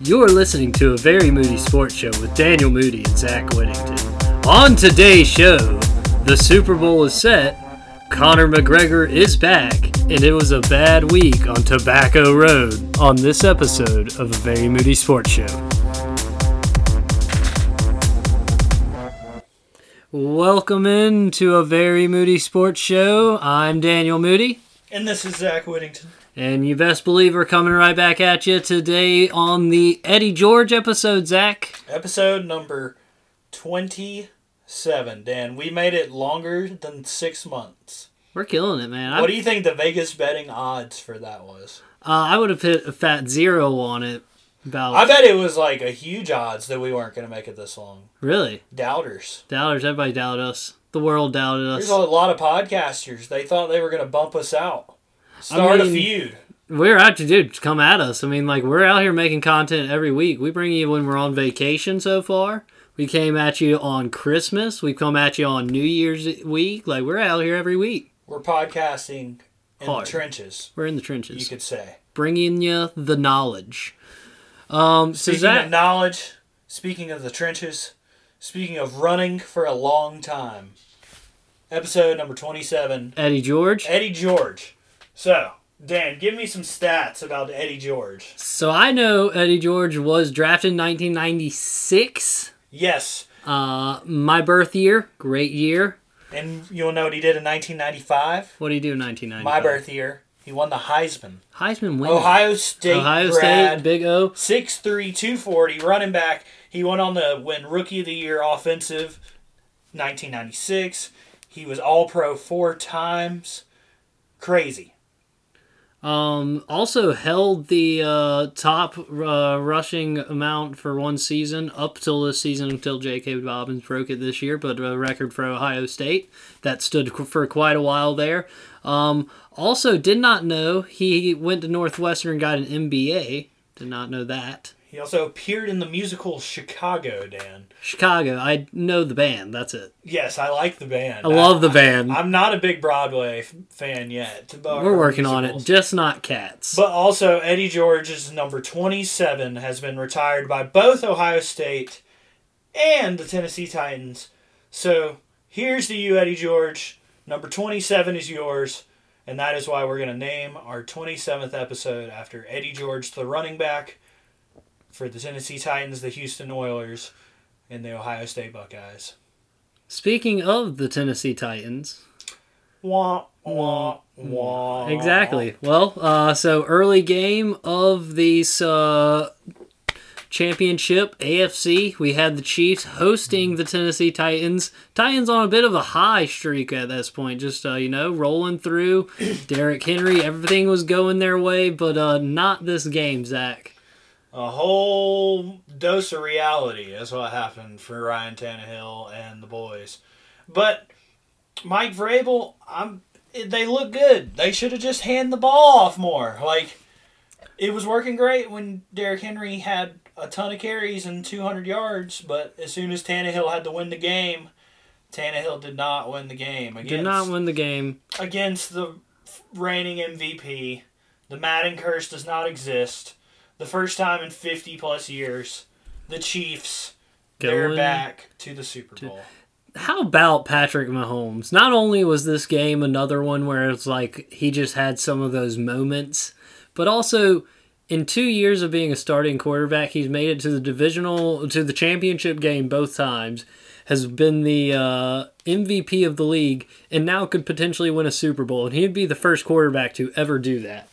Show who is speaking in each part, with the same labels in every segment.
Speaker 1: You're listening to a very moody sports show with Daniel Moody and Zach Whittington. On today's show, the Super Bowl is set, Conor McGregor is back, and it was a bad week on Tobacco Road on this episode of a very moody sports show. Welcome in to a very moody sports show. I'm Daniel Moody.
Speaker 2: And this is Zach Whittington.
Speaker 1: And you best believe we're coming right back at you today on the Eddie George episode, Zach.
Speaker 2: Episode number 27, Dan. We made it longer than six months.
Speaker 1: We're killing it, man.
Speaker 2: What do you think the Vegas betting odds for that was?
Speaker 1: Uh, I would have hit a fat zero on it. About
Speaker 2: I bet it was like a huge odds that we weren't going to make it this long.
Speaker 1: really
Speaker 2: Doubters.
Speaker 1: doubters. Everybody doubted us. The world doubted us.
Speaker 2: There's a lot of podcasters. They thought they were going to bump us out. Start a
Speaker 1: mean-
Speaker 2: feud.
Speaker 1: We're out to dude. Come at us. I mean, like we're out here making content every week. We bring you when we're on vacation so far. We came at you on Christmas. We've come at you on New Year's week. Like we're out here every week.
Speaker 2: We're podcasting in
Speaker 1: Hard.
Speaker 2: the trenches,
Speaker 1: We're in the trenches.
Speaker 2: you could say.
Speaker 1: bringing you the knowledge. Um, so
Speaker 2: Speaking
Speaker 1: Zach,
Speaker 2: of knowledge, speaking of the trenches, speaking of running for a long time, episode number 27,
Speaker 1: Eddie George.
Speaker 2: Eddie George. So, Dan, give me some stats about Eddie George.
Speaker 1: So I know Eddie George was drafted in 1996.
Speaker 2: Yes,
Speaker 1: Uh, my birth year, great year.
Speaker 2: and you'll know what he did in 1995.
Speaker 1: What do you do in 1995?
Speaker 2: My birth year. He won the Heisman.
Speaker 1: Heisman winner.
Speaker 2: Ohio State
Speaker 1: Ohio
Speaker 2: grad,
Speaker 1: State, Big O.
Speaker 2: 6'3", 240, running back. He went on to win Rookie of the Year offensive 1996. He was All Pro four times. Crazy.
Speaker 1: Um, also held the uh, top uh, rushing amount for one season up till this season until J.K. Dobbins broke it this year, but a record for Ohio State that stood for quite a while there. Um, also, did not know he went to Northwestern and got an MBA. Did not know that.
Speaker 2: He also appeared in the musical Chicago, Dan.
Speaker 1: Chicago, I know the band. That's it.
Speaker 2: Yes, I like the band.
Speaker 1: I love the band.
Speaker 2: I'm not a big Broadway f- fan yet.
Speaker 1: We're working on it, just not cats.
Speaker 2: But also, Eddie George's number 27 has been retired by both Ohio State and the Tennessee Titans. So here's to you, Eddie George. Number 27 is yours, and that is why we're going to name our 27th episode after Eddie George, the running back for the Tennessee Titans, the Houston Oilers, and the Ohio State Buckeyes.
Speaker 1: Speaking of the Tennessee Titans,
Speaker 2: Wah, wah, wah.
Speaker 1: Exactly. Well, uh, so early game of these uh, championship AFC, we had the Chiefs hosting the Tennessee Titans. Titans on a bit of a high streak at this point, just uh, you know rolling through. Derrick Henry, everything was going their way, but uh, not this game, Zach.
Speaker 2: A whole dose of reality is what happened for Ryan Tannehill and the boys. But Mike Vrabel, I'm they look good. They should have just hand the ball off more. Like it was working great when Derrick Henry had a ton of carries and 200 yards, but as soon as Tannehill had to win the game, Tannehill did not win the game against
Speaker 1: Did not win the game.
Speaker 2: against the reigning MVP. The Madden curse does not exist. The first time in 50 plus years, the Chiefs, they're back to the Super
Speaker 1: to-
Speaker 2: Bowl.
Speaker 1: How about Patrick Mahomes? Not only was this game another one where it's like he just had some of those moments, but also in two years of being a starting quarterback, he's made it to the divisional to the championship game both times. Has been the uh, MVP of the league and now could potentially win a Super Bowl, and he'd be the first quarterback to ever do that.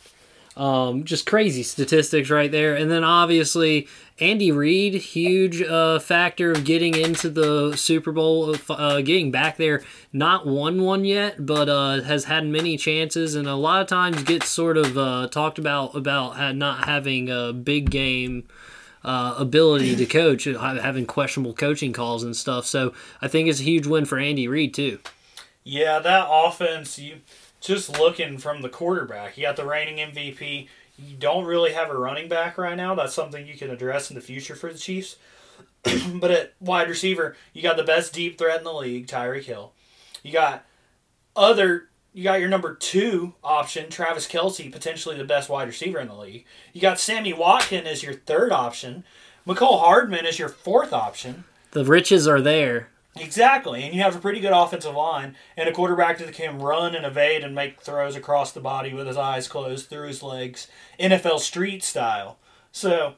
Speaker 1: Um, just crazy statistics right there. And then obviously Andy Reid, huge uh, factor of getting into the Super Bowl, uh, getting back there. Not won one yet, but uh, has had many chances, and a lot of times gets sort of uh, talked about about not having a big game. Uh, ability to coach, having questionable coaching calls and stuff. So I think it's a huge win for Andy Reid too.
Speaker 2: Yeah, that offense, you just looking from the quarterback, you got the reigning MVP. You don't really have a running back right now. That's something you can address in the future for the Chiefs. but at wide receiver, you got the best deep threat in the league, Tyreek Hill. You got other You got your number two option, Travis Kelce, potentially the best wide receiver in the league. You got Sammy Watkins as your third option. Mecole Hardman is your fourth option.
Speaker 1: The riches are there.
Speaker 2: Exactly, and you have a pretty good offensive line and a quarterback that can run and evade and make throws across the body with his eyes closed through his legs, NFL street style. So,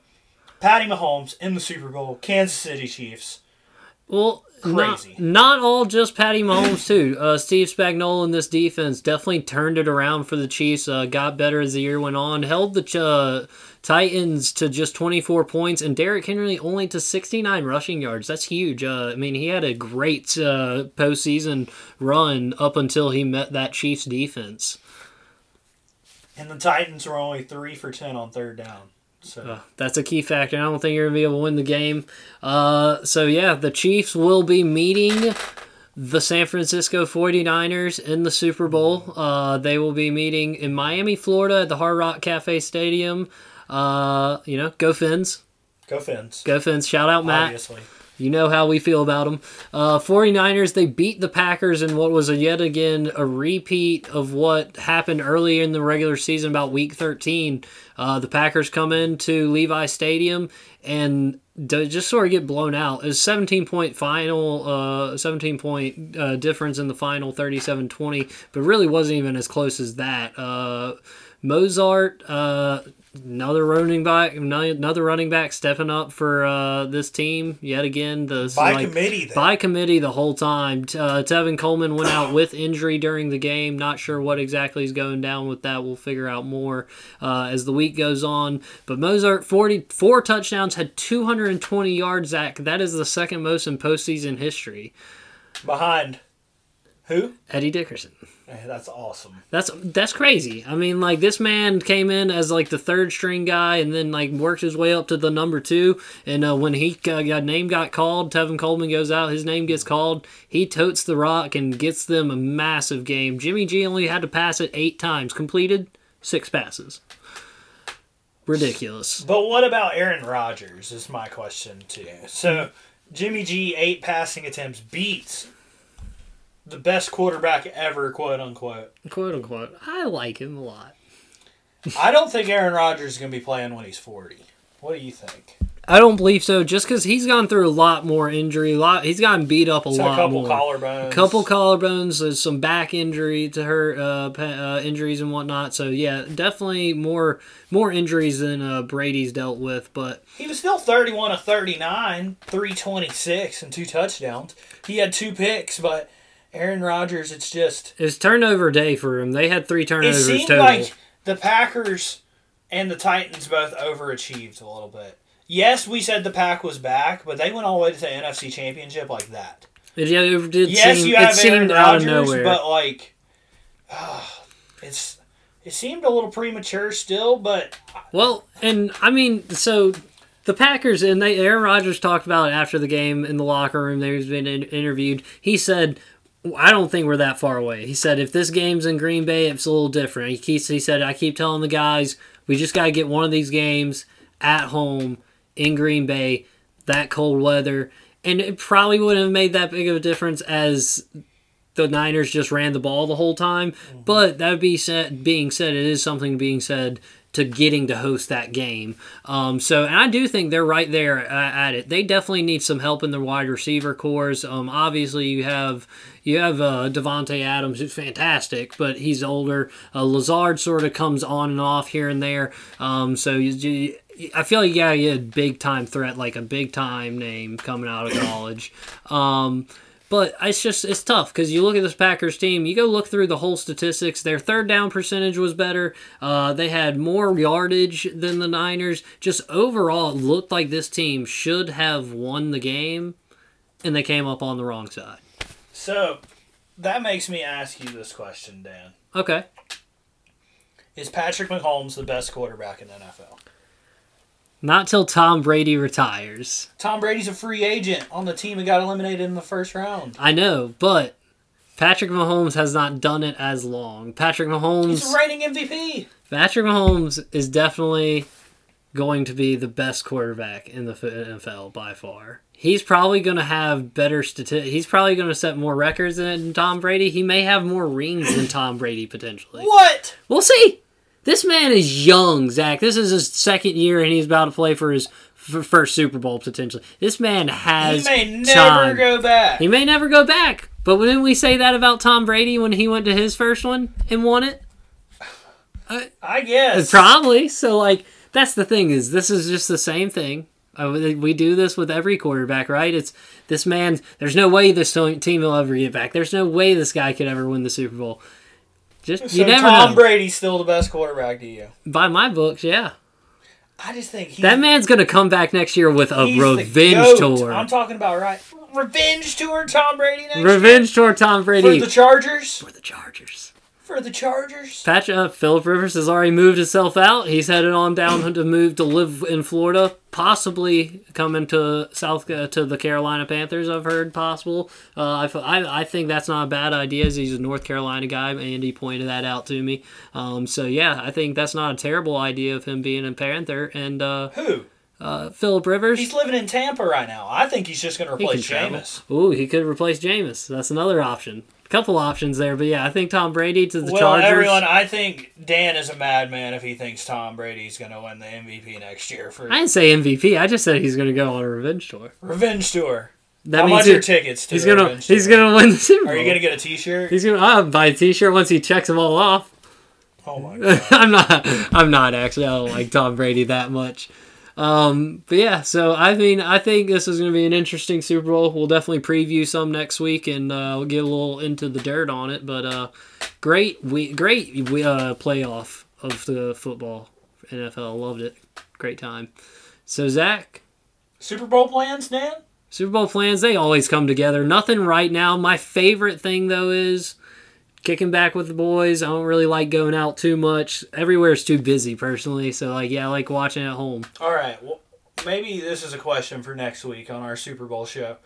Speaker 2: Patty Mahomes in the Super Bowl, Kansas City Chiefs.
Speaker 1: Well,
Speaker 2: Crazy.
Speaker 1: Not, not all just Patty Mahomes too. Uh, Steve Spagnuolo in this defense definitely turned it around for the Chiefs. Uh, got better as the year went on. Held the uh, Titans to just 24 points, and Derrick Henry only to 69 rushing yards. That's huge. Uh, I mean, he had a great uh, postseason run up until he met that Chiefs defense.
Speaker 2: And the Titans were only three for ten on third down. So
Speaker 1: Uh, that's a key factor. I don't think you're going to be able to win the game. Uh, so, yeah, the Chiefs will be meeting the San Francisco 49ers in the Super Bowl. Uh, they will be meeting in Miami, Florida at the Hard Rock Cafe Stadium. Uh, you know, go Fins.
Speaker 2: go Fins.
Speaker 1: Go Fins. Shout out Matt.
Speaker 2: Obviously.
Speaker 1: You know how we feel about them. Uh, 49ers, they beat the Packers in what was a, yet again a repeat of what happened early in the regular season, about week 13. Uh, the Packers come into Levi Stadium and just sort of get blown out. It's 17 point final, uh, 17 point uh, difference in the final, 37 20, but really wasn't even as close as that. Mostert, uh, another running back, another running back stepping up for uh, this team yet again. The
Speaker 2: By
Speaker 1: like,
Speaker 2: committee, then.
Speaker 1: by committee the whole time. Uh, Tevin Coleman went out with injury during the game. Not sure what exactly is going down with that. We'll figure out more uh, as the week goes on. But Mostert, 44 touchdowns, had 220 yards. Zach, that is the second most in postseason history.
Speaker 2: Behind who?
Speaker 1: Eddie Dickerson.
Speaker 2: That's awesome.
Speaker 1: That's that's crazy. I mean, like this man came in as like the third string guy, and then like worked his way up to the number two. And uh, when he got, got name got called, Tevin Coleman goes out. His name gets called. He totes the rock and gets them a massive game. Jimmy G only had to pass it eight times, completed six passes. Ridiculous.
Speaker 2: But what about Aaron Rodgers? Is my question too. So Jimmy G eight passing attempts beats the best quarterback ever, quote unquote.
Speaker 1: Quote unquote. I like him a lot.
Speaker 2: I don't think Aaron Rodgers is going to be playing when he's forty. What do you think?
Speaker 1: I don't believe so. Just because he's gone through a lot more injury, a lot he's gotten beat up a
Speaker 2: So
Speaker 1: lot
Speaker 2: a couple
Speaker 1: more.
Speaker 2: collarbones.
Speaker 1: couple collarbones, there's some back injury to her uh, uh, injuries and whatnot. So yeah, definitely more more injuries than uh, Brady's dealt with. But
Speaker 2: He was still thirty-one of thirty-nine, three twenty-six, and two touchdowns. He had two picks, but Aaron Rodgers, it's just
Speaker 1: it's turnover day for him. They had three turnovers.
Speaker 2: it seemed
Speaker 1: total.
Speaker 2: like the Packers and the Titans both overachieved a little bit. Yes, we said the pack was back, but they went all the way to the NFC Championship like that.
Speaker 1: It, yeah, it did
Speaker 2: yes,
Speaker 1: seem,
Speaker 2: you
Speaker 1: it
Speaker 2: have Aaron
Speaker 1: seemed out of
Speaker 2: Rodgers,
Speaker 1: nowhere.
Speaker 2: but like, it's it seemed a little premature still. But
Speaker 1: Well, and I mean, so the Packers and they Aaron Rodgers talked about it after the game in the locker room. They was been in, interviewed. He said, "I don't think we're that far away." He said, "If this game's in Green Bay, it's a little different." He keeps, he said, "I keep telling the guys we just got to get one of these games at home in Green Bay, that cold weather." And it probably wouldn't have made that big of a difference as the Niners just ran the ball the whole time. But that be said, being said, it is something being said to getting to host that game. Um, so, and I do think they're right there at, at it. They definitely need some help in the wide receiver cores. Um, obviously, you have you have uh, Davante Adams, who's fantastic, but he's older. Uh, Lazard sort of comes on and off here and there. Um, so you, you, I feel like yeah, you a big time threat, like a big time name coming out of college. Um, but it's just it's tough because you look at this Packers team. You go look through the whole statistics. Their third down percentage was better. Uh, they had more yardage than the Niners. Just overall, it looked like this team should have won the game, and they came up on the wrong side.
Speaker 2: So that makes me ask you this question, Dan:
Speaker 1: Okay,
Speaker 2: Is Patrick Mahomes the best quarterback in the NFL?
Speaker 1: not till Tom Brady retires.
Speaker 2: Tom Brady's a free agent on the team that got eliminated in the first round.
Speaker 1: I know, but Patrick Mahomes has not done it as long. Patrick Mahomes.
Speaker 2: He's reigning MVP.
Speaker 1: Patrick Mahomes is definitely going to be the best quarterback in the NFL by far. He's probably going to have better statistics. He's probably going to set more records than Tom Brady. He may have more rings than Tom Brady potentially.
Speaker 2: What?
Speaker 1: We'll see. This man is young, Zach. This is his second year, and he's about to play for his f- first Super Bowl potentially. This man has.
Speaker 2: He may never
Speaker 1: time.
Speaker 2: go back.
Speaker 1: He may never go back. But didn't we say that about Tom Brady when he went to his first one and won it?
Speaker 2: I guess.
Speaker 1: Probably. So like that's the thing is this is just the same thing. Uh, we do this with every quarterback, right? It's this man. There's no way this team will ever get back. There's no way this guy could ever win the Super Bowl. Just
Speaker 2: so
Speaker 1: you never
Speaker 2: Tom
Speaker 1: know.
Speaker 2: Brady's still the best quarterback to you.
Speaker 1: By my books, yeah.
Speaker 2: I just think he's,
Speaker 1: That man's gonna come back next year with a revenge tour.
Speaker 2: I'm talking about right. Revenge tour, Tom Brady next
Speaker 1: Revenge tour, Tom? Brady
Speaker 2: for the Chargers.
Speaker 1: for the Chargers.
Speaker 2: For the Chargers.
Speaker 1: Patch uh, Philip Rivers has already moved himself out. He's headed on down to move to live in Florida, possibly coming to South uh, to the Carolina Panthers. I've heard possible. Uh, I I think that's not a bad idea. As he's a North Carolina guy, Andy pointed that out to me. Um, so yeah, I think that's not a terrible idea of him being a Panther. And uh,
Speaker 2: Who?
Speaker 1: Uh, Philip Rivers.
Speaker 2: He's living in Tampa right now. I think he's just going to replace. Jameis.
Speaker 1: Ooh, he could replace Jameis. That's another option. A couple options there, but yeah, I think Tom Brady to the
Speaker 2: well,
Speaker 1: Chargers.
Speaker 2: everyone, I think Dan is a madman if he thinks Tom Brady's going to win the MVP next year for
Speaker 1: I didn't say MVP. I just said he's going to go on a revenge tour.
Speaker 2: revenge tour.
Speaker 1: That
Speaker 2: How
Speaker 1: means
Speaker 2: much are tickets to
Speaker 1: he's gonna
Speaker 2: revenge
Speaker 1: he's
Speaker 2: tour?
Speaker 1: gonna win the Super Bowl.
Speaker 2: Are you going to get a T-shirt?
Speaker 1: He's gonna I'll buy a T-shirt once he checks them all off.
Speaker 2: Oh my god!
Speaker 1: I'm not. I'm not actually. I don't like Tom Brady that much. Um, but yeah, so I mean, I think this is going to be an interesting Super Bowl. We'll definitely preview some next week, and uh, we'll get a little into the dirt on it. But uh, great, we great we uh, playoff of the football NFL. Loved it. Great time. So Zach,
Speaker 2: Super Bowl plans, Dan?
Speaker 1: Super Bowl plans, they always come together. Nothing right now. My favorite thing, though, is kicking back with the boys. I don't really like going out too much. Everywhere's too busy, personally. So, like, yeah, I like watching at home.
Speaker 2: All right. Well, maybe this is a question for next week on our Super Bowl show.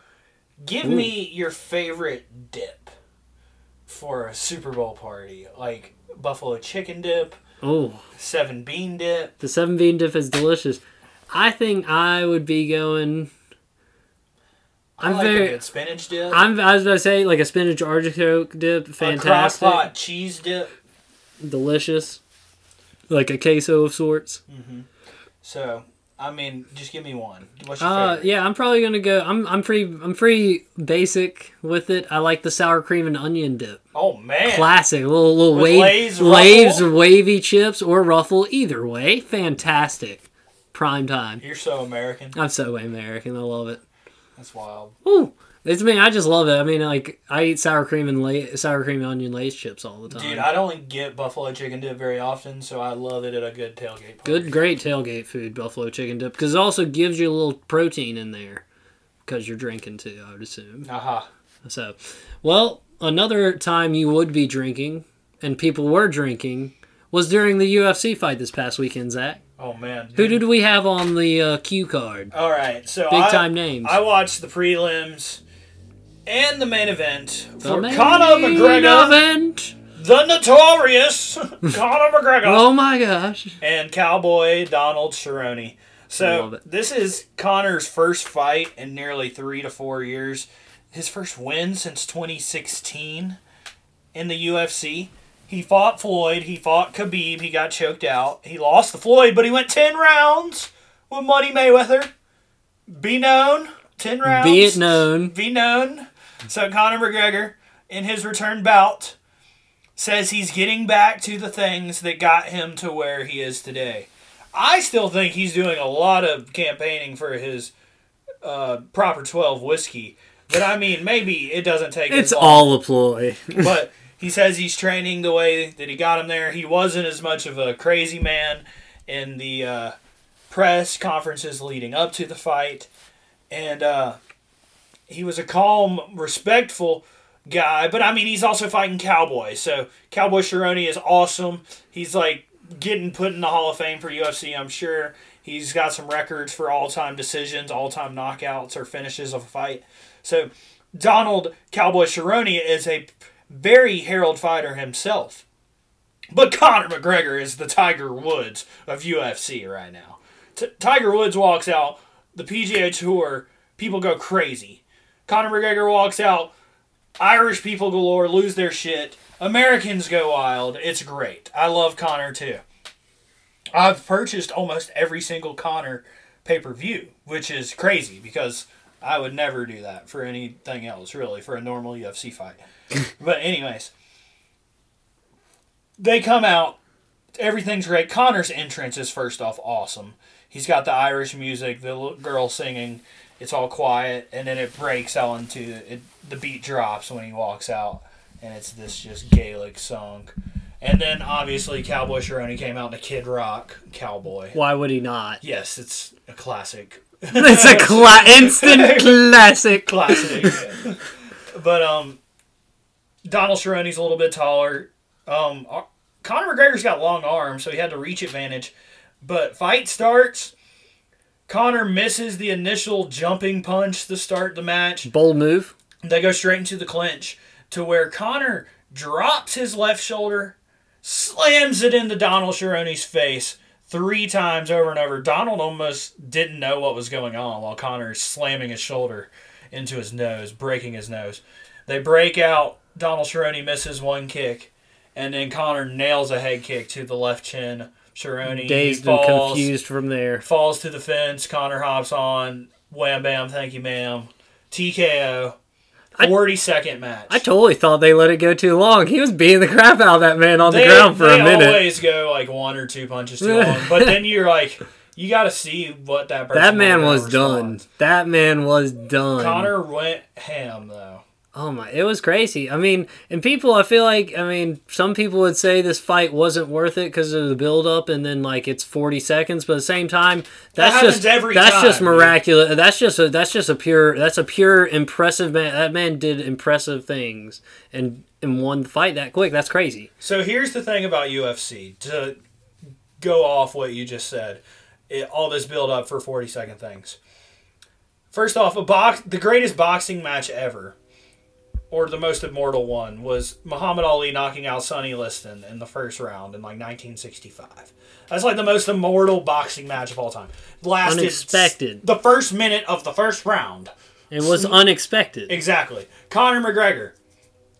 Speaker 2: Give
Speaker 1: Ooh.
Speaker 2: me your favorite dip for a Super Bowl party, like buffalo chicken dip,
Speaker 1: Oh,
Speaker 2: seven bean dip.
Speaker 1: the seven bean dip is delicious. I think I would be going.
Speaker 2: I
Speaker 1: I'm
Speaker 2: like
Speaker 1: very.
Speaker 2: a good spinach dip.
Speaker 1: I'm. I was about to say like a spinach artichoke dip,
Speaker 2: a
Speaker 1: fantastic,
Speaker 2: crock pot cheese dip.
Speaker 1: delicious, like a queso of sorts.
Speaker 2: So, I mean, just give me one. What's your
Speaker 1: Uh,
Speaker 2: favorite?
Speaker 1: yeah, I'm probably gonna go. I'm I'm pretty I'm pretty basic with it. I like the sour cream and onion dip.
Speaker 2: Oh man.
Speaker 1: Classic, little little wave,
Speaker 2: Lay's
Speaker 1: Lay's wavy chips or ruffle. Either way, fantastic. Prime time.
Speaker 2: You're so American.
Speaker 1: I'm so American. I love it.
Speaker 2: That's wild.
Speaker 1: Ooh, it's me. I just love it. I mean, like I eat sour cream and lay, sour cream and onion Lay's chips all the time.
Speaker 2: Dude, I don't get buffalo chicken dip very often, so I love it at a good tailgate party.
Speaker 1: Good, great tailgate food, buffalo chicken dip, because it also gives you a little protein in there, because you're drinking too. I would assume.
Speaker 2: Aha.
Speaker 1: So, well, another time you would be drinking, and people were drinking, was during the UFC fight this past weekend, Zach.
Speaker 2: Oh man.
Speaker 1: Who did we have on the uh, cue card?
Speaker 2: All right, so
Speaker 1: Big
Speaker 2: I,
Speaker 1: time names.
Speaker 2: I watched the prelims and the main event
Speaker 1: The
Speaker 2: for
Speaker 1: main
Speaker 2: Conor McGregor,
Speaker 1: event.
Speaker 2: the notorious Conor McGregor,
Speaker 1: Oh my gosh.
Speaker 2: and Cowboy Donald Cerrone. So this is Conor's first fight in nearly three to four years. His first win since 2016 in the UFC. He fought Floyd. He fought Khabib. He got choked out. He lost to Floyd, but he went 10 rounds with Money Mayweather. Be known. 10 rounds.
Speaker 1: Be it known.
Speaker 2: Be known. So Conor McGregor, in his return bout, says he's getting back to the things that got him to where he is today. I still think he's doing a lot of campaigning for his uh, proper 12 whiskey. But I mean, maybe it doesn't take
Speaker 1: It's all a ploy.
Speaker 2: but he says he's training the way that he got him there. He wasn't as much of a crazy man in the uh, press conferences leading up to the fight, and uh, he was a calm, respectful guy. But I mean, he's also fighting Cowboy, so Cowboy Cerrone is awesome. He's like getting put in the Hall of Fame for UFC. I'm sure he's got some records for all-time decisions, all-time knockouts, or finishes of a fight. So Donald Cowboy Cerrone is a very Harold fighter himself. But Conor McGregor is the Tiger Woods of UFC right now. T- Tiger Woods walks out, the PGA Tour, people go crazy. Conor McGregor walks out, Irish people galore lose their shit. Americans go wild. It's great. I love Conor too. I've purchased almost every single Conor pay per view, which is crazy because I would never do that for anything else, really, for a normal UFC fight. but, anyways, they come out. Everything's great. Conor's entrance is first off awesome. He's got the Irish music, the little girl singing. It's all quiet, and then it breaks out into it. The beat drops when he walks out, and it's this just Gaelic song. And then obviously Cowboy Cerrone came out in a Kid Rock cowboy.
Speaker 1: Why would he not?
Speaker 2: Yes, it's a classic.
Speaker 1: It's a cla- instant classic.
Speaker 2: classic. yeah. but um, Donald Cerrone's a little bit taller. Um, uh, Conor McGregor's got long arms, so he had the reach advantage. But fight starts. Conor misses the initial jumping punch to start the match.
Speaker 1: Bold move.
Speaker 2: They go straight into the clinch to where Conor drops his left shoulder, slams it into Donald Cerrone's face three times over and over. Donald almost didn't know what was going on while Conor is slamming his shoulder into his nose, breaking his nose. They break out. Donald Cerrone misses one kick, and then Conor nails a head kick to the left chin. Cerrone
Speaker 1: Dazed and confused from there.
Speaker 2: falls to the fence. Conor hops on. Wham bam, thank you, ma'am. TKO.
Speaker 1: I-
Speaker 2: 40 second match.
Speaker 1: I totally thought they let it go too long. He was beating the crap out of that man on the ground for a minute.
Speaker 2: They always go like one or two punches too long. But then you're like, you got to see what that person
Speaker 1: that man was done. That man was done.
Speaker 2: Conor went ham though.
Speaker 1: Oh my, it was crazy. I mean, and people, I feel like, I mean, some people would say this fight wasn't worth it because of the build up, and then like it's forty seconds. But at the same time, that's
Speaker 2: happens
Speaker 1: just
Speaker 2: every
Speaker 1: that's just
Speaker 2: time, dude.
Speaker 1: miraculous. That's just a that's just a pure that's a pure impressive man. That man did impressive things and and won the fight that quick. That's crazy.
Speaker 2: So here's the thing about UFC to go off what you just said. It, all this build up for 40 second things. First off, a box the greatest boxing match ever or the most immortal one was Muhammad Ali knocking out Sonny Liston in the first round in like 1965. That's like the most immortal boxing match of all time. Lasted
Speaker 1: Unexpected.
Speaker 2: the first minute of the first round.
Speaker 1: It was unexpected.
Speaker 2: Exactly. Conor McGregor,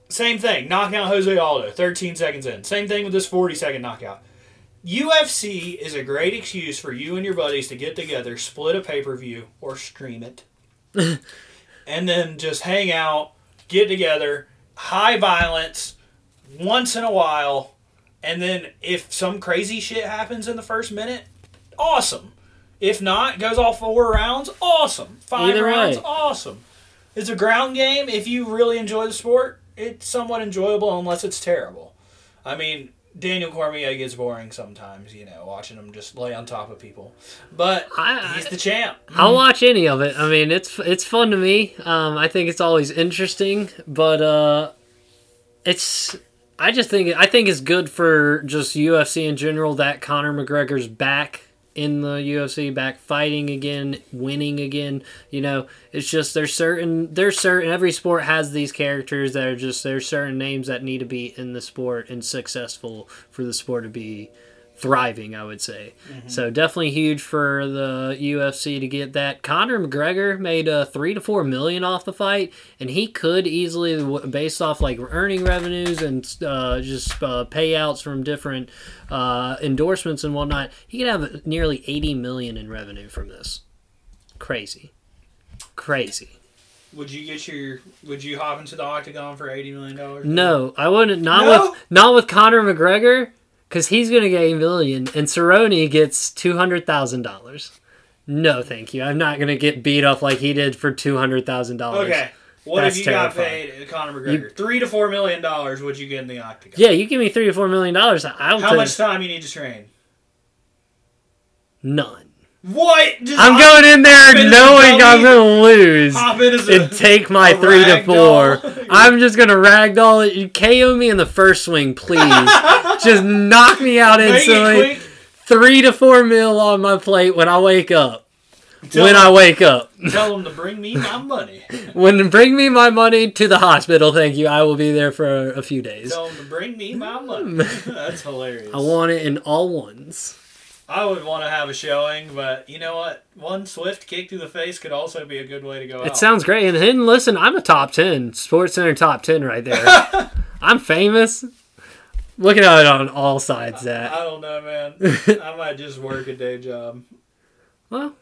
Speaker 2: same thing. Knocking out Jose Aldo, 13 seconds in. Same thing with this 40 second knockout. UFC is a great excuse for you and your buddies to get together, split a pay per view, or stream it, and then just hang out, get together, high violence, once in a while, and then if some crazy shit happens in the first minute, awesome. If not, goes all four rounds, awesome. Five
Speaker 1: Either
Speaker 2: rounds,
Speaker 1: way.
Speaker 2: awesome. It's a ground game. If you really enjoy the sport, it's somewhat enjoyable unless it's terrible. I mean, Daniel Cormier gets boring sometimes, you know, watching him just lay on top of people. But
Speaker 1: I-
Speaker 2: he's the champ.
Speaker 1: I'll watch any of it. I mean, it's it's fun to me. Um, I think it's always interesting, but uh, it's I just think I think it's good for just UFC in general that Conor McGregor's back in the UFC, back fighting again, winning again. You know, it's just there's certain there's certain every sport has these characters that are just there's certain names that need to be in the sport and successful for the sport to be thriving, I would say. So definitely huge for the UFC to get that. Conor McGregor made uh, three to four million off the fight, and he could easily, based off like earning revenues and uh, just uh, payouts from different uh, endorsements and whatnot, he could have nearly eighty million in revenue from this. Crazy, crazy.
Speaker 2: Would you get your? Would you hop into the octagon for eighty million dollars?
Speaker 1: No, I wouldn't. Not
Speaker 2: No?
Speaker 1: with not with Conor McGregor, because he's gonna get a million, and Cerrone gets two hundred thousand dollars. No, thank you. I'm not gonna get beat up like he did for two hundred thousand dollars.
Speaker 2: Okay. What
Speaker 1: That's
Speaker 2: if you got paid uh, Conor McGregor three to four million dollars? Would you get in the octagon?
Speaker 1: Yeah, you give me three or four million dollars. I'll
Speaker 2: How much time you need to train?
Speaker 1: none.
Speaker 2: What? Just
Speaker 1: I'm going in there
Speaker 2: in as a
Speaker 1: knowing I'm gonna lose. And take my three to four. I'm just gonna ragdoll it. You KO me in the first swing, please. just knock me out instantly. Three to four mil on my plate when I wake up.
Speaker 2: Tell
Speaker 1: when
Speaker 2: them,
Speaker 1: I wake up.
Speaker 2: tell them to bring me my money.
Speaker 1: When bring me my money to the hospital, thank you. I will be there for a few days.
Speaker 2: tell them to bring me my money. That's hilarious.
Speaker 1: I want it in all ones.
Speaker 2: I would want to have a showing, but you know what? One swift kick to the face could also be a good way to go
Speaker 1: It
Speaker 2: out.
Speaker 1: sounds great. And then listen, I'm a top ten Sports Center top ten right there. I'm famous. Looking at it on all sides, Zach.
Speaker 2: I don't know, man. I might just work a day job.
Speaker 1: Well,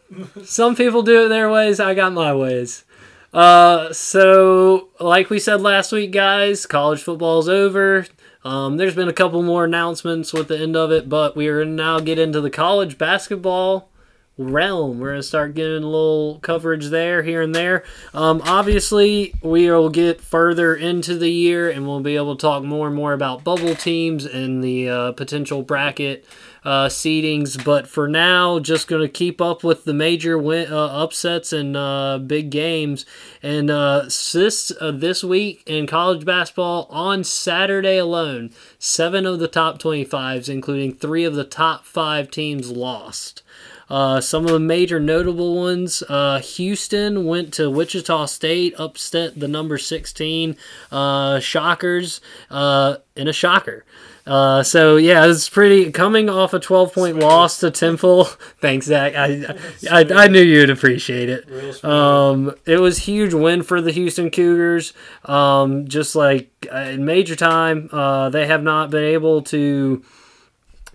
Speaker 1: some people do it their ways. I got my ways. Uh, so like we said last week, guys, college football's over. Um, there's been a couple more announcements with the end of it, but we are now get into the college basketball realm. We're gonna start getting a little coverage there, here and there. Um, obviously, we will get further into the year, and we'll be able to talk more and more about bubble teams and the uh, potential bracket uh, seedings. But for now, just going to keep up with the major win- uh, upsets and uh, big games. And uh, this uh, this week in college basketball on Saturday alone, seven of the top 25s, including three of the top five teams, lost. Uh, some of the major notable ones uh, Houston went to Wichita State, upset the number 16 uh, Shockers uh, in a shocker. Uh, so yeah, it's pretty coming off a 12 point loss to Temple. Thanks, Zach. I, I, I knew you'd appreciate it. Um, it was huge win for the Houston Cougars. Um, just like uh, in major time, uh, they have not been able to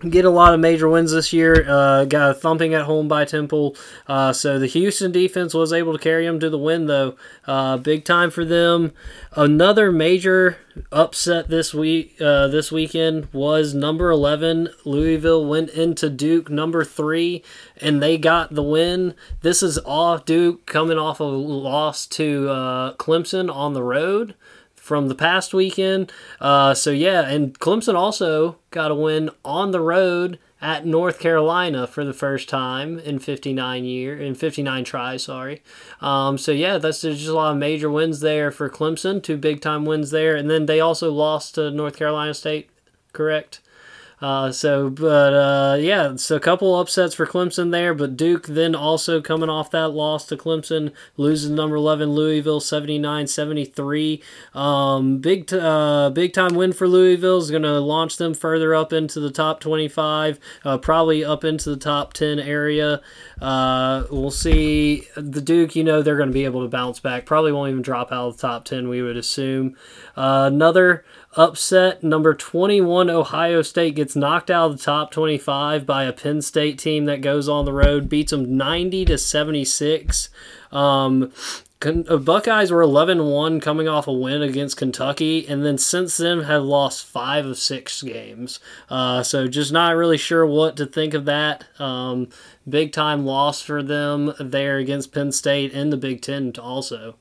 Speaker 1: get a lot of major wins this year. Uh, got a thumping at home by Temple. Uh, so the Houston defense was able to carry them to the win, though. Uh, big time for them. Another major upset this week, uh, this weekend was number eleven Louisville went into Duke number three, and they got the win. This is off Duke coming off a loss to uh, Clemson on the road from the past weekend. Uh, so yeah, and Clemson also got a win on the road at North Carolina for the first time in 59 year in 59 tries. Sorry. Um, so yeah, that's just a lot of major wins there for Clemson. Two big time wins there, and then they also lost to North Carolina State. Correct. Uh, so, but uh, yeah, so a couple upsets for Clemson there, but Duke then also coming off that loss to Clemson, losing number 11 Louisville 79 73. Um, big, t- uh, big time win for Louisville is going to launch them further up into the top 25, uh, probably up into the top 10 area. Uh, we'll see. The Duke, you know, they're going to be able to bounce back. Probably won't even drop out of the top 10, we would assume. Uh, another upset. Number 21 ohio state gets knocked out of the top 25 by a penn state team that goes on the road beats them 90 to 76 um, uh, buckeyes were 11-1 coming off a win against kentucky and then since then have lost five of six games. Uh, so just not really sure what to think of that. Um, big time loss for them there against penn state in the big ten also.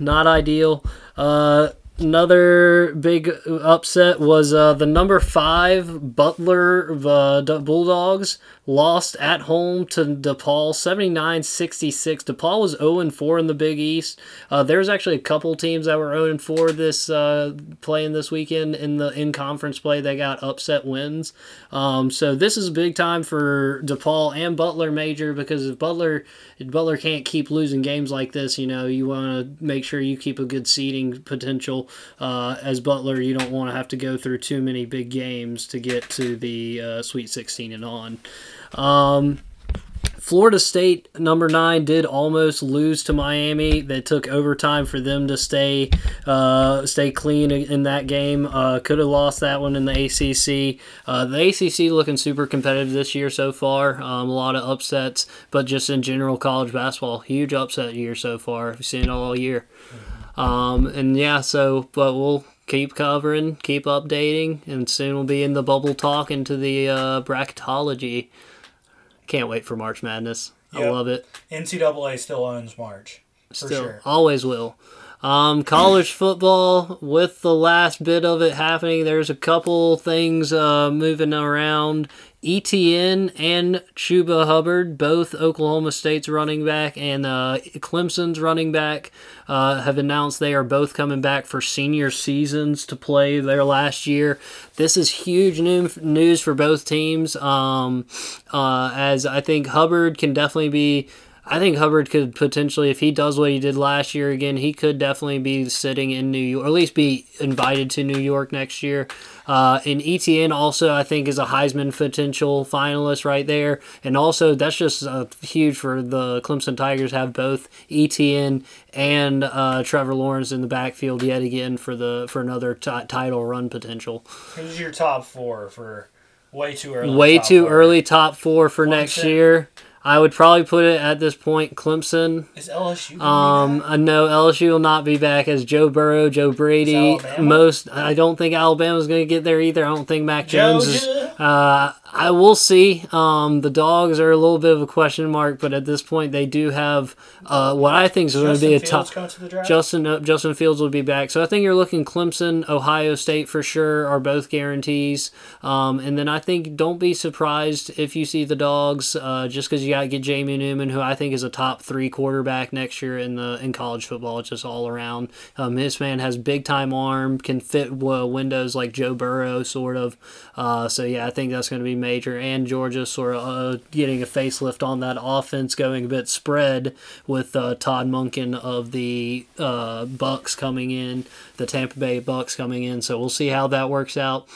Speaker 1: Not ideal. Uh, another big upset was uh, the number five Butler uh, Bulldogs lost at home to DePaul 79 66. DePaul was 0 4 in the Big East. Uh, there's actually a couple teams that were 0 4 this uh, playing this weekend in the in conference play. They got upset wins. Um, so this is a big time for DePaul and Butler major because if Butler if Butler can't keep losing games like this, you know, you want to make sure you keep a good seeding potential. Uh, as Butler, you don't want to have to go through too many big games to get to the uh, Sweet 16 and on. Um, Florida State, number nine, did almost lose to Miami. They took overtime for them to stay uh, stay clean in that game. Uh, Could have lost that one in the ACC. Uh, the ACC looking super competitive this year so far. Um, a lot of upsets, but just in general, college basketball, huge upset year so far. We've seen it all year. Um, and yeah, so but we'll keep covering, keep updating, and soon we'll be in the bubble talk into the uh, bracketology. Can't wait for March Madness. I love it.
Speaker 2: NCAA still owns March. For
Speaker 1: Still,
Speaker 2: sure.
Speaker 1: always will. Um, college football, with the last bit of it happening, there's a couple things uh, moving around. Etienne and Chuba Hubbard, both Oklahoma State's running back and uh, Clemson's running back, uh, have announced they are both coming back for senior seasons to play their last year. This is huge news for both teams, um, uh, as I think Hubbard can definitely be I think Hubbard could potentially, if he does what he did last year again, he could definitely be sitting in New York, or at least be invited to New York next year. Uh, and Etienne also, I think, is a Heisman potential finalist right there. And also, that's just uh, huge for the Clemson Tigers have both Etienne and uh, Trevor Lawrence in the backfield yet again for the for another t- title run potential.
Speaker 2: Who's your top four for way too early?
Speaker 1: Way too
Speaker 2: four?
Speaker 1: early top four for next
Speaker 2: Clemson.
Speaker 1: year. I would probably put it at this point Clemson.
Speaker 2: Is LSU?
Speaker 1: Um? I know LSU will not be back as Joe Burrow, Joe Brady. Most, I don't think Alabama's going to get there either. I don't think Mac Jones is. Uh, I will see. Um, the dogs are a little bit of a question mark, but at this point, they do have uh, what I think is going to be a top.
Speaker 2: to?
Speaker 1: Justin uh, Justin Fields will be back, so I think you're looking Clemson, Ohio State for sure are both guarantees. Um, and then I think don't be surprised if you see the dogs, uh, just because you got to get Jamie Newman, who I think is a top three quarterback next year in the in college football, just all around. Um, this man has big time arm, can fit uh, windows like Joe Burrow, sort of. Uh, so yeah, I think that's going to be major. And Georgia sort of uh, getting a facelift on that offense, going a bit spread with uh, Todd Monken of the uh, Bucks coming in, the Tampa Bay Bucks coming in. So we'll see how that works out.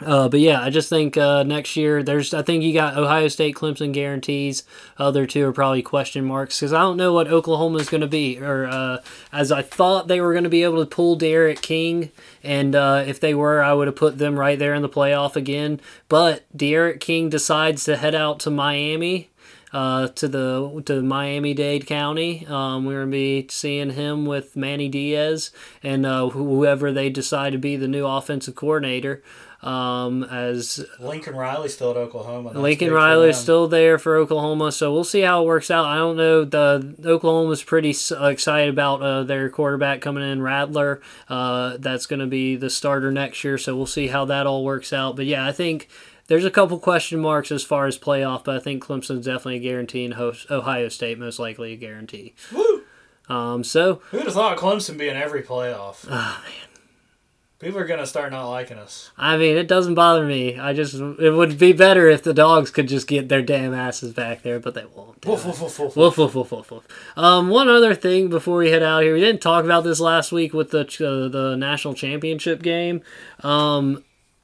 Speaker 1: Uh, but yeah, I just think uh, next year there's. I think you got Ohio State, Clemson guarantees. Other two are probably question marks because I don't know what Oklahoma is going to be. Or uh, as I thought they were going to be able to pull D'Eriq King, and uh, if they were, I would have put them right there in the playoff again. But D'Eriq King decides to head out to Miami uh, to the to Miami Dade County. Um, we're gonna be seeing him with Manny Diaz and uh, whoever they decide to be the new offensive coordinator. Um, as
Speaker 2: Lincoln Riley's still at Oklahoma. That's
Speaker 1: Lincoln Riley's still there for Oklahoma, so we'll see how it works out. I don't know. The Oklahoma's pretty excited about uh, their quarterback coming in, Rattler. Uh, that's going to be the starter next year, so we'll see how that all works out. But yeah, I think there's a couple question marks as far as playoff, but I think Clemson's definitely a guarantee, and Ohio State most likely a guarantee.
Speaker 2: Woo!
Speaker 1: Um, so
Speaker 2: Who'd have thought Clemson be in every playoff?
Speaker 1: Ah, man.
Speaker 2: People are gonna start not liking us.
Speaker 1: I mean, it doesn't bother me. I just it would be better if the dogs could just get their damn asses back there, but they won't.
Speaker 2: Woof, woof, woof, woof.
Speaker 1: Woof, woof, woof, woof, woof. Um, one other thing before we head out here, we didn't talk about this last week with the uh, the national championship game. Um,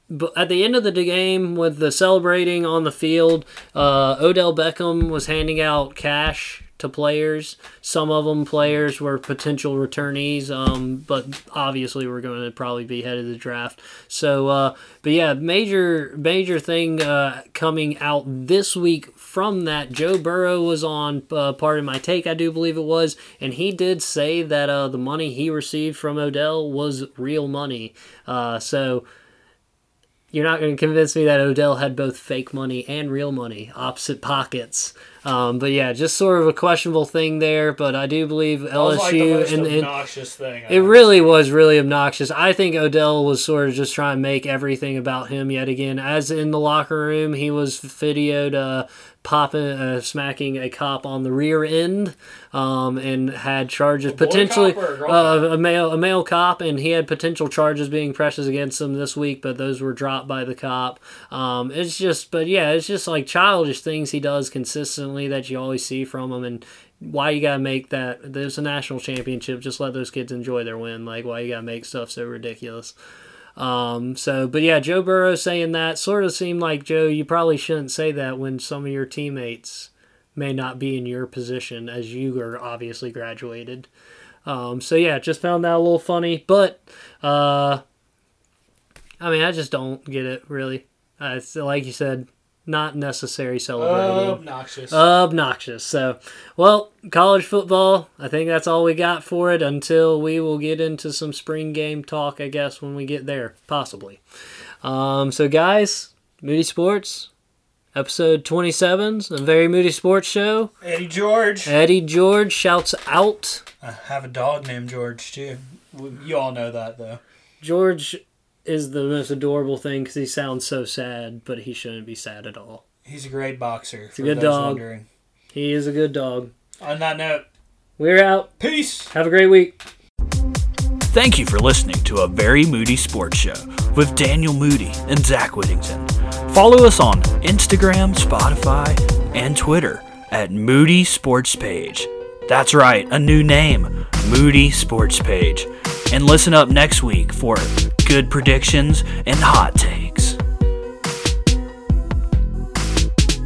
Speaker 1: but at the end of the game, with the celebrating on the field, uh, Odell Beckham was handing out cash to players. Some of them players were potential returnees, um, but obviously we're going to probably be headed to the draft. So, uh, but yeah, major major thing uh, coming out this week from that. Joe Burrow was on uh, Pardon My Take, I do believe it was, and he did say that uh, the money he received from Odell was real money. Uh, so you're not going to convince me that Odell had both fake money and real money, opposite pockets. Um, but yeah, just sort of a questionable thing there. But I do believe
Speaker 2: That was like the
Speaker 1: LSU
Speaker 2: most
Speaker 1: and, and
Speaker 2: obnoxious thing. I've
Speaker 1: it really was really obnoxious. I think Odell was sort of just trying to make everything about him yet again. As in the locker room, he was videoed uh, popping, uh, smacking a cop on the rear end, um, and had charges
Speaker 2: A
Speaker 1: potentially
Speaker 2: a
Speaker 1: uh, a male a male cop, and he had potential charges being pressed against him this week, but those were dropped by the cop. Um, it's just, but yeah, it's just like childish things he does consistently that you always see from him, and why you gotta make that there's a national championship just let those kids enjoy their win like why you gotta make stuff so ridiculous um so but yeah joe burrow saying that sort of seemed like joe you probably shouldn't say that when some of your teammates may not be in your position as you are obviously graduated. Um so yeah just found that a little funny but uh i mean i just don't get it really. Uh, it's like you said not necessary celebrating
Speaker 2: obnoxious.
Speaker 1: obnoxious. So, well, college football, I think that's all we got for it until we will get into some spring game talk, I guess, when we get there, possibly. Um, so, guys, Moody Sports, episode 27's a very Moody Sports show.
Speaker 2: Eddie George.
Speaker 1: Eddie George shouts out.
Speaker 2: I have a dog named George too. You all know that though.
Speaker 1: George is the most adorable thing because he sounds so sad, but he shouldn't be sad at all.
Speaker 2: He's a great boxer.
Speaker 1: He's a good dog.
Speaker 2: Wondering.
Speaker 1: He is a good dog.
Speaker 2: On that note,
Speaker 1: We're out.
Speaker 2: peace.
Speaker 1: Have a great week.
Speaker 3: Thank you for listening to a Very Moody Sports Show with Daniel Moody and Zach Whittington. Follow us on Instagram, Spotify, and Twitter
Speaker 2: at Moody Sports Page. That's right, a new name, Moody Sports Page. And listen up next week for good predictions and hot takes.